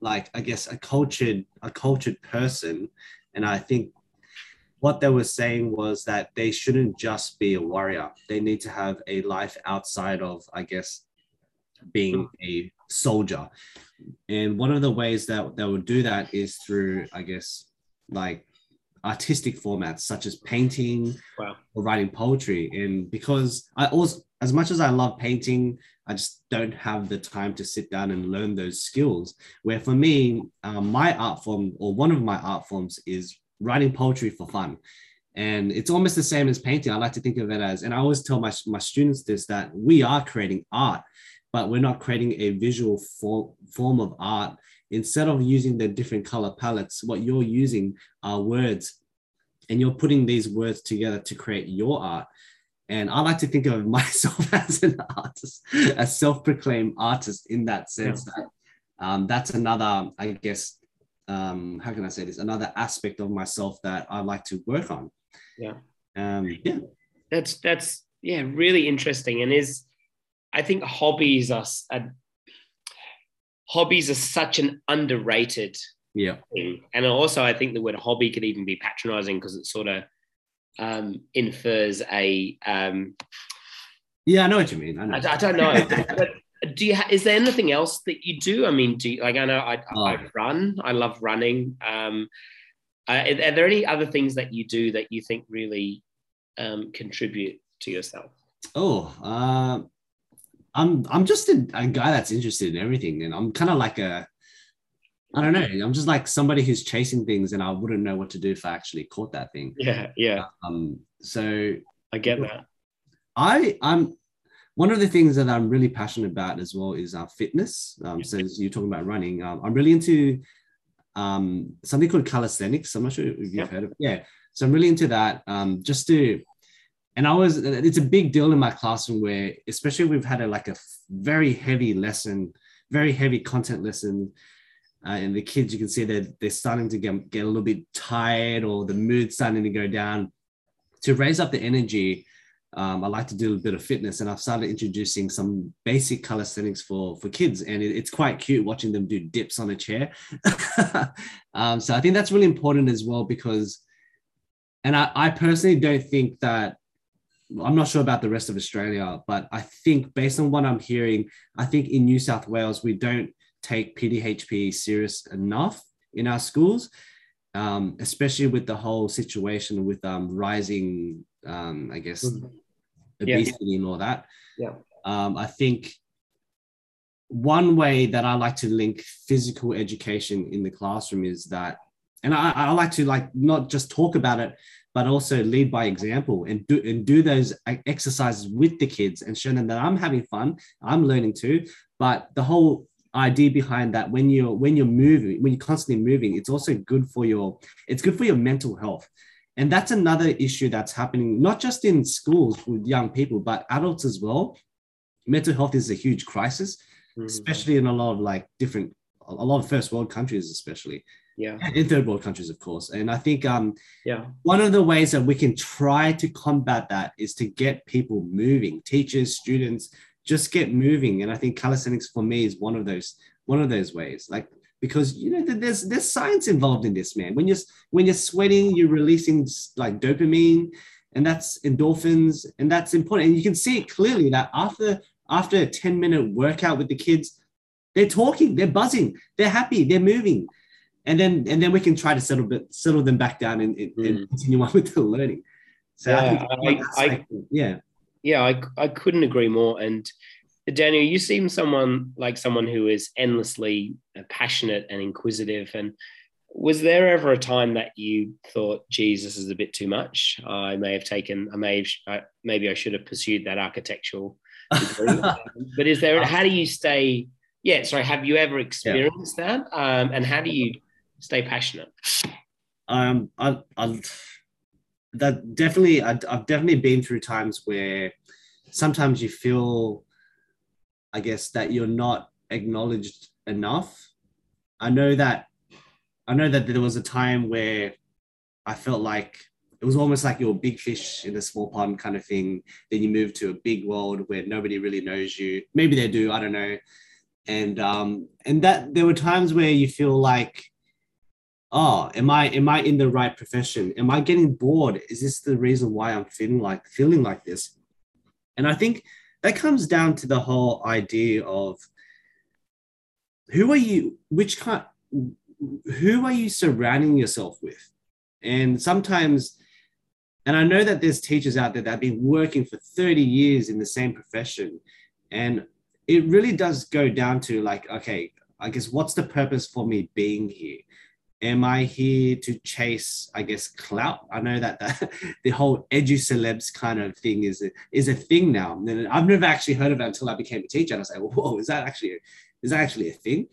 like I guess a cultured a cultured person, and I think what they were saying was that they shouldn't just be a warrior. They need to have a life outside of I guess being a soldier. And one of the ways that they would do that is through I guess like artistic formats such as painting wow. or writing poetry. And because I also, as much as I love painting, I just don't have the time to sit down and learn those skills. Where for me, um, my art form or one of my art forms is writing poetry for fun. And it's almost the same as painting. I like to think of it as, and I always tell my, my students this that we are creating art, but we're not creating a visual form, form of art. Instead of using the different color palettes, what you're using are words and you're putting these words together to create your art. And I like to think of myself as an artist, a self-proclaimed artist in that sense. Yeah. That um, that's another, I guess, um, how can I say this? Another aspect of myself that I like to work on. Yeah. Um, yeah. That's that's yeah, really interesting. And is I think hobbies are, are hobbies are such an underrated yeah. thing. and also i think the word hobby could even be patronizing because it sort of um, infers a um, yeah i know what you mean. I, know. I, I don't know. But do you ha- is there anything else that you do? I mean do you, like i know i, oh. I run. I love running. Um, uh, are, are, there any other things that you do that you think really um, contribute to yourself? Oh uh, i'm i'm just a, a guy that's interested in everything and i'm kind of like a I don't know. I'm just like somebody who's chasing things, and I wouldn't know what to do if I actually caught that thing. Yeah, yeah. Um, so I get that. I I'm one of the things that I'm really passionate about as well is uh, fitness. Um, so you're talking about running, um, I'm really into um, something called calisthenics. I'm not sure if you've Yep. heard of. It. Yeah, so I'm really into that. Um, just to, and I was. It's a big deal in my classroom where, especially we've had a like a very heavy lesson, very heavy content lesson. Uh, and the kids, you can see that they're starting to get, get a little bit tired or the mood's starting to go down. To raise up the energy, um, I like to do a bit of fitness, and I've started introducing some basic calisthenics for for kids, and it- it's quite cute watching them do dips on a chair. um, so I think that's really important as well because, and I, I personally don't think that I'm not sure about the rest of Australia, but I think based on what I'm hearing, I think in New South Wales we don't take PDHP serious enough in our schools, um, especially with the whole situation with um, rising, um, I guess, Mhm. Yeah. obesity and all that. Yeah. Um, I think one way that I like to link physical education in the classroom is that, and I, I like to like not just talk about it, but also lead by example and do and do those exercises with the kids and show them that I'm having fun, I'm learning too. But the whole idea behind that when you're when you're moving, when you're constantly moving, it's also good for your it's good for your mental health. And that's another issue that's happening, not just in schools with young people, but adults as well. Mental health is a huge crisis, Mhm. especially in a lot of like different, a lot of first world countries, especially, Yeah, in third world countries, of course. And I think um, yeah, one of the ways that we can try to combat that is to get people moving, teachers, students, just get moving. And I think calisthenics for me is one of those one of those ways. Like because you know there's there's science involved in this, man. When you're when you're sweating, you're releasing like dopamine, and that's endorphins, and that's important. And you can see it clearly that after after a 10 minute workout with the kids, they're talking, they're buzzing, they're happy, they're moving. And then and then we can try to settle bit, settle them back down and, and, Mm. continue on with the learning. So I Yeah, think I- I- yeah. yeah. I I couldn't agree more. And Daniel, you seem someone like someone who is endlessly uh, passionate and inquisitive. And was there ever a time that you thought, Jesus is a bit too much? I may have taken, I may have, I, maybe I should have pursued that architectural degree. but is there, how do you stay? Yeah, sorry, have you ever experienced that? Um, and how do you stay passionate? um I, I that definitely I, I've definitely been through times where sometimes you feel I guess that you're not acknowledged enough. I know that I know that there was a time where I felt like it was almost like you're a big fish in a small pond kind of thing. Then you move to a big world where nobody really knows you. Maybe they do, I don't know. And um and that there were times where you feel like oh am i am i in the right profession? Am i getting bored? Is this the reason why i'm feeling like feeling like this? And i think that comes down to the whole idea of who are you which kind who are you surrounding yourself with? And sometimes and i know that there's teachers out there that have been working for 30 years in the same profession and it really does go down to like okay i guess what's the purpose for me being here am I here to chase, I guess, clout? I know that the, the whole edu celebs kind of thing is a, is a thing now. And I've never actually heard of it until I became a teacher. And I say, whoa, is that actually is that actually a thing?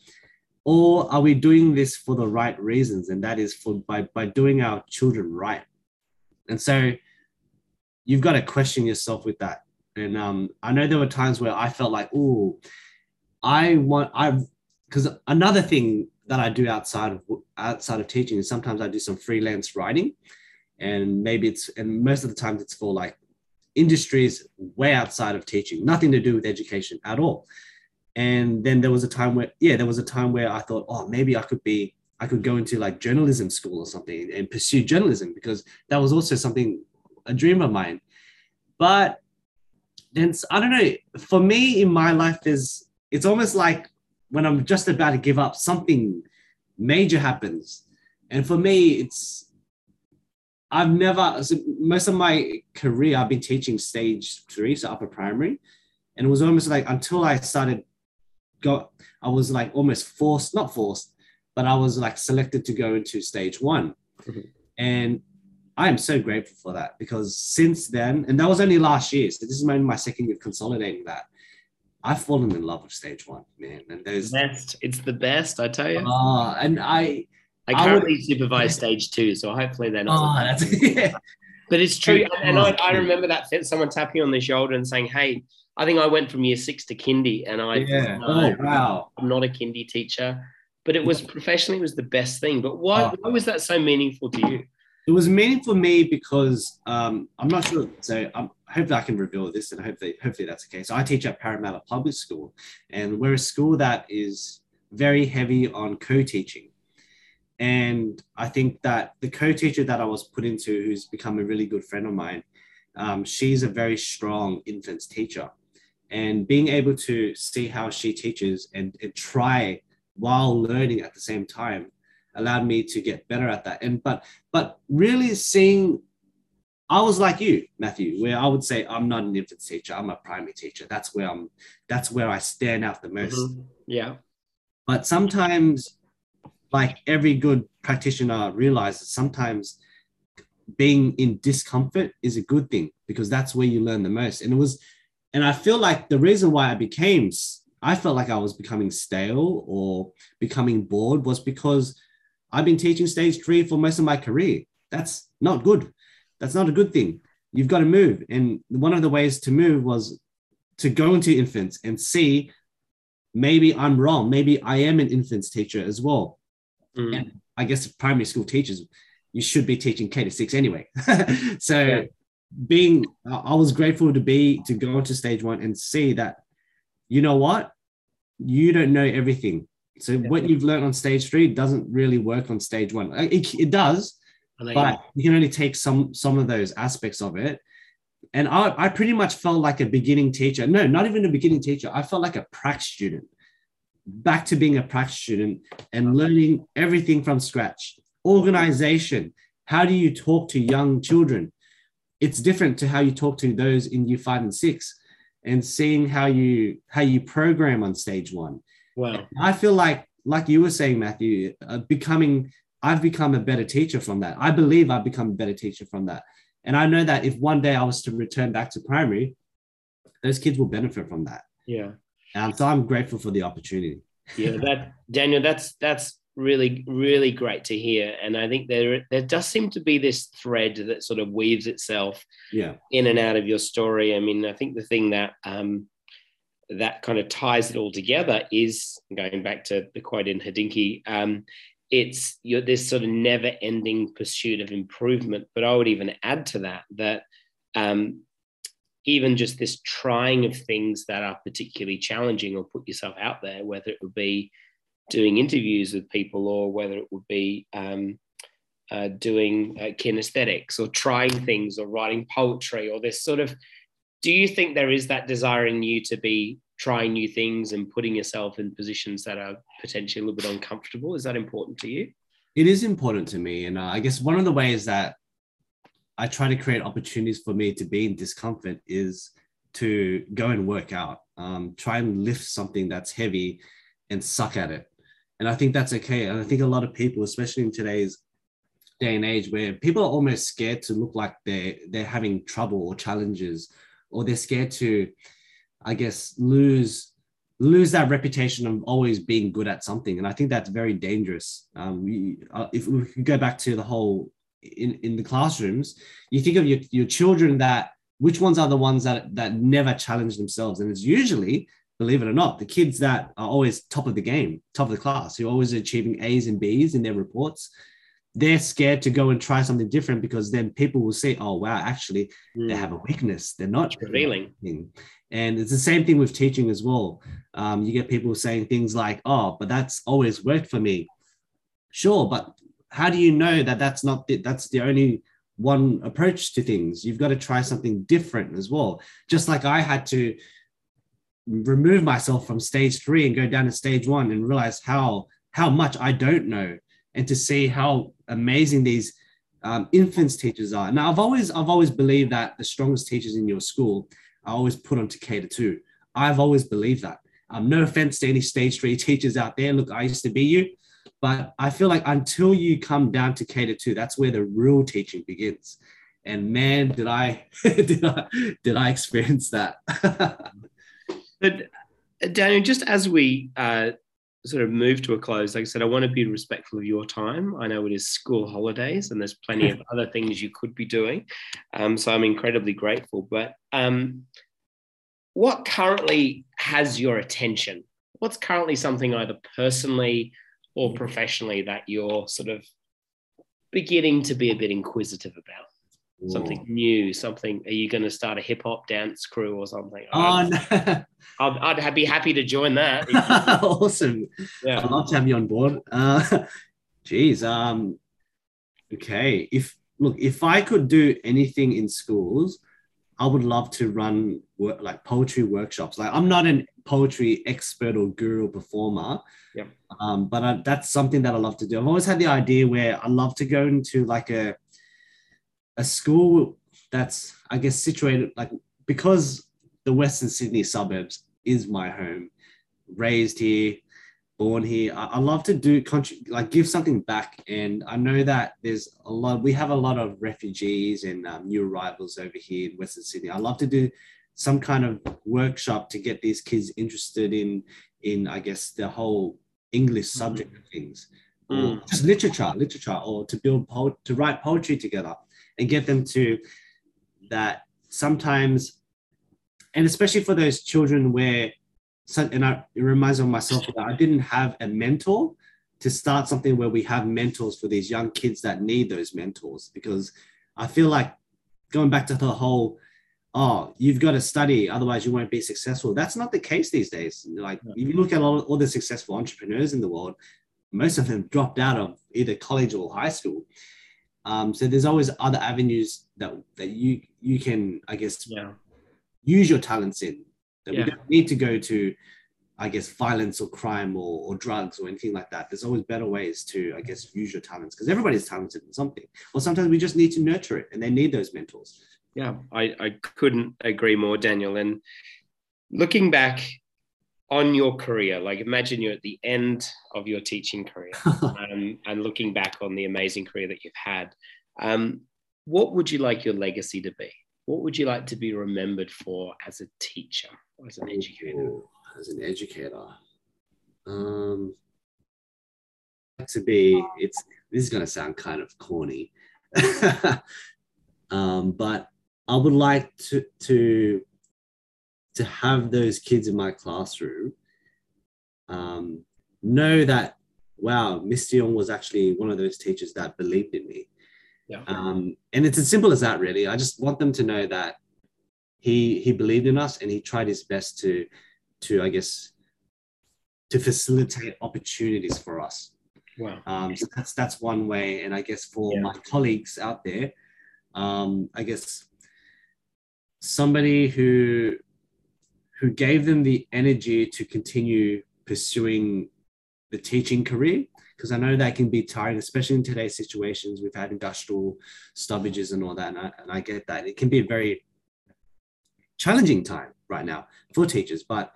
Or are we doing this for the right reasons? And that is for by by doing our children right. And so you've got to question yourself with that. And um, I know there were times where I felt like, oh, I want I because another thing that I do outside of outside of teaching sometimes I do some freelance writing, and maybe it's and most of the times it's for like industries way outside of teaching, nothing to do with education at all. And then there was a time where yeah, there was a time where I thought, oh, maybe I could be I could go into like journalism school or something and pursue journalism because that was also something a dream of mine. But then I don't know. For me in my life, there's it's almost like when I'm just about to give up, something major happens. And for me, it's I've never most of my career I've been teaching stage three, so upper primary. And it was almost like until I started go I was like almost forced, not forced, but I was like selected to go into stage one. Mhm. And I am so grateful for that because since then, and that was only last year, so this is only my second year consolidating that. I've fallen in love with stage one, man. And there's Best. It's the best, I tell you. uh, and I I I currently supervise stage two, so hopefully they're not. oh that's yeah. But it's true, and, and I. I remember that someone tapping on the shoulder and saying, "Hey, I think I went from year six to kindy, and I yeah. Oh wow. I'm not a kindy teacher." But it was professionally, it was the best thing. But why, Oh. why was that so meaningful to you? It was meaningful for me because um, I'm not sure. So um, hopefully I can reveal this, and hopefully, hopefully that's okay. So I teach at Parramatta Public School, and we're a school that is very heavy on co-teaching. And I think that the co-teacher that I was put into, who's become a really good friend of mine, um, she's a very strong infants teacher. And being able to see how she teaches and, and try while learning at the same time allowed me to get better at that. And but but really seeing I was like you, Matthew, where I would say I'm not an infant teacher, I'm a primary teacher. That's where I'm that's where I stand out the most. Mhm. Yeah. But sometimes, like every good practitioner realizes, sometimes being in discomfort is a good thing because that's where you learn the most. And it was, and I feel like the reason why I became, I felt like I was becoming stale or becoming bored was because I've been teaching stage three for most of my career. That's not good. That's not a good thing. You've got to move. And one of the ways to move was to go into infants and see maybe I'm wrong. Maybe I am an infants teacher as well. Mm. And I guess primary school teachers, you should be teaching K to six anyway. so Yeah. being, I was grateful to be, to go into stage one and see that, you know what? You don't know everything. So Yeah. what you've learned on stage three doesn't really work on stage one. It, it does, But you can only take some some of those aspects of it. And I, I pretty much felt like a beginning teacher. No not even a beginning teacher. I felt like a prac student. Back to being a prac student and learning everything from scratch. Organization. How do you talk to young children? It's different to how you talk to those in year five and six and seeing how you how you program on stage one. Wow. I feel like, like you were saying, Matthew, uh, becoming, I've become a better teacher from that. I believe I've become a better teacher from that. And I know that if one day I was to return back to primary, those kids will benefit from that. Yeah. And so I'm grateful for the opportunity. yeah that daniel that's that's really really great to hear and i think there there does seem to be this thread that sort of weaves itself Yeah. in and out of your story i mean i think the thing that um that kind of ties it all together is going back to the quote in Hodinkee, um, it's you're this sort of never ending pursuit of improvement. But I would even add to that that um, even just this trying of things that are particularly challenging or put yourself out there, whether it would be doing interviews with people or whether it would be um, uh, doing uh, kinesthetics or trying things or writing poetry or this sort of do you think there is that desire in you to be trying new things and putting yourself in positions that are potentially a little bit uncomfortable is that important to you It is important to me. And uh, I guess one of the ways that I try to create opportunities for me to be in discomfort is to go and work out, um, try and lift something that's heavy and suck at it. And I think that's okay. And I think a lot of people, especially in today's day and age, where people are almost scared to look like they're they're having trouble or challenges, or they're scared to, I guess, lose lose that reputation of always being good at something. And I think that's very dangerous. Um, we, uh, if we go back to the whole in, in the classrooms, you think of your, your children that which ones are the ones that that never challenge themselves, and it's usually believe it or not, the kids that are always top of the game, top of the class, who are always achieving A's and B's in their reports, they're scared to go and try something different because then people will say, oh, wow, actually, they have a weakness. They're not revealing. And it's the same thing with teaching as well. Um, you get people saying things like, oh, but that's always worked for me. Sure, but how do you know that that's not the, that's the only one approach to things? You've got to try something different as well. Just like I had to remove myself from stage three and go down to stage one and realize how how much I don't know and to see how amazing these um, infants teachers are. Now I've always I've always believed that the strongest teachers in your school are always put on to cater to. I've always believed that. Um, no offense to any stage three teachers out there. Look, I used to be you. But I feel like until you come down to K to two, that's where the real teaching begins. And man, did I did I did I experience that? but uh, Daniel, just as we uh, sort of move to a close, like I said, I want to be respectful of your time. I know it is school holidays and there's plenty of other things you could be doing. Um, so I'm incredibly grateful. But um, what currently has your attention? What's currently something either personally or professionally that you're sort of beginning to be a bit inquisitive about? Something new something are you going to start a hip hop dance crew or something? Oh no. I'd, I'd, be happy to join that. Awesome. Yeah. I'd love to have you on board. Uh geez um okay. If look if i could do anything in schools i would love to run work, like poetry workshops. Like i'm not an poetry expert or guru performer. Yeah um but I, that's something that i love to do. I've always had the idea where i love to go into like a a school that's I guess situated like because the Western Sydney suburbs is my home, raised here, born here. I, I love to do like give something back, and I know that there's a lot. We have a lot of refugees and um, new arrivals over here in Western Sydney. I love to do some kind of workshop to get these kids interested in in I guess the whole English mm-hmm. subject mm. of things, mm. or just literature, literature, or to build po- to write poetry together and get them to that sometimes, and especially for those children where, and I, it reminds me of myself that I didn't have a mentor to start something where we have mentors for these young kids that need those mentors because I feel like going back to the whole oh, you've got to study, otherwise you won't be successful. That's not the case these days. Like if you look at all, all the successful entrepreneurs in the world, most of them dropped out of either college or high school. Um, so there's always other avenues that that you you can, I guess, yeah. use your talents in. That yeah. we don't need to go to, I guess, violence or crime or, or drugs or anything like that. There's always better ways to, I guess, use your talents because everybody's talented in something. Or sometimes we just need to nurture it, and they need those mentors. Yeah, I, I couldn't agree more, Daniel. And looking back on your career like imagine you're at the end of your teaching career um, and looking back on the amazing career that you've had um, what would you like your legacy to be? What would you like to be remembered for as a teacher as an educator? as an educator. Um to be it's this is going to sound kind of corny. Um but i would like to to to have those kids in my classroom um, know that wow, Mr Yong was actually one of those teachers that believed in me. Yeah. Um, and it's as simple as that, really. I just want them to know that he he believed in us and he tried his best to to I guess to facilitate opportunities for us. Wow. Um, so that's that's one way, and I guess for yeah. my colleagues out there, um, I guess somebody who who gave them the energy to continue pursuing the teaching career because I know that can be tiring, especially in today's situations. We've had industrial stoppages and all that, and I, and I get that. It can be a very challenging time right now for teachers. But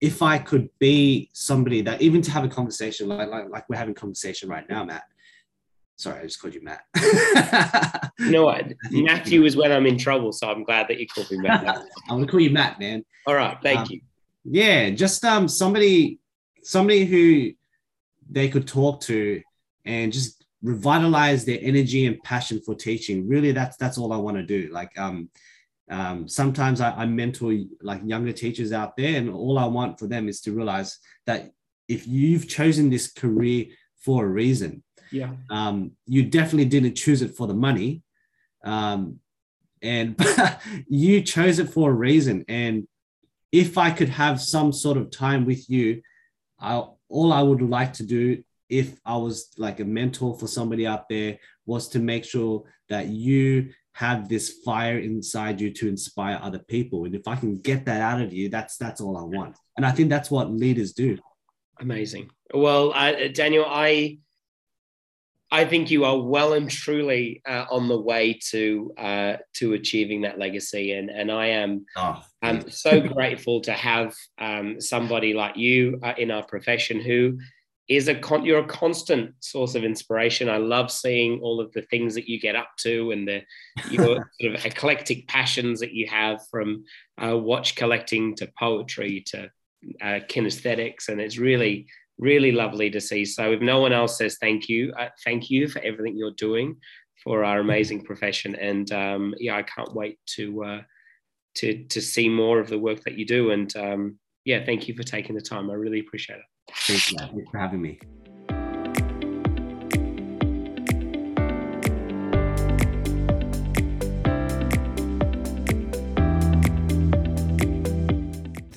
if I could be somebody that even to have a conversation like, like, like we're having conversation right now, Matt, Sorry, I just called you Matt. you know what? Matthew is when I'm in trouble, so I'm glad that you called me Matt. I'm gonna call you Matt, man. All right, thank um, you. Yeah, just um somebody somebody who they could talk to and just revitalize their energy and passion for teaching. Really, that's that's all I want to do. Like um um, sometimes I, I mentor like younger teachers out there, and all I want for them is to realize that if you've chosen this career for a reason, yeah. Um, you definitely didn't choose it for the money. Um, and you chose it for a reason. And if I could have some sort of time with you, I, all I would like to do if I was like a mentor for somebody out there was to make sure that you have this fire inside you to inspire other people. And if I can get that out of you, that's that's all I want. And I think that's what leaders do. Amazing. Well, uh, Daniel, I I think you are well and truly uh, on the way to uh, to achieving that legacy, and and I am oh, I'm so grateful to have um, somebody like you uh, in our profession who is a con- you're a constant source of inspiration. I love seeing all of the things that you get up to and the your sort of eclectic passions that you have from uh, watch collecting to poetry to uh, kinesthetics, and it's really really lovely to see. So if no one else says thank you, uh, thank you for everything you're doing for our amazing profession, and um, yeah, I can't wait to uh, to to see more of the work that you do. And um, yeah, thank you for taking the time. I really appreciate it. Thank you Thanks for having me.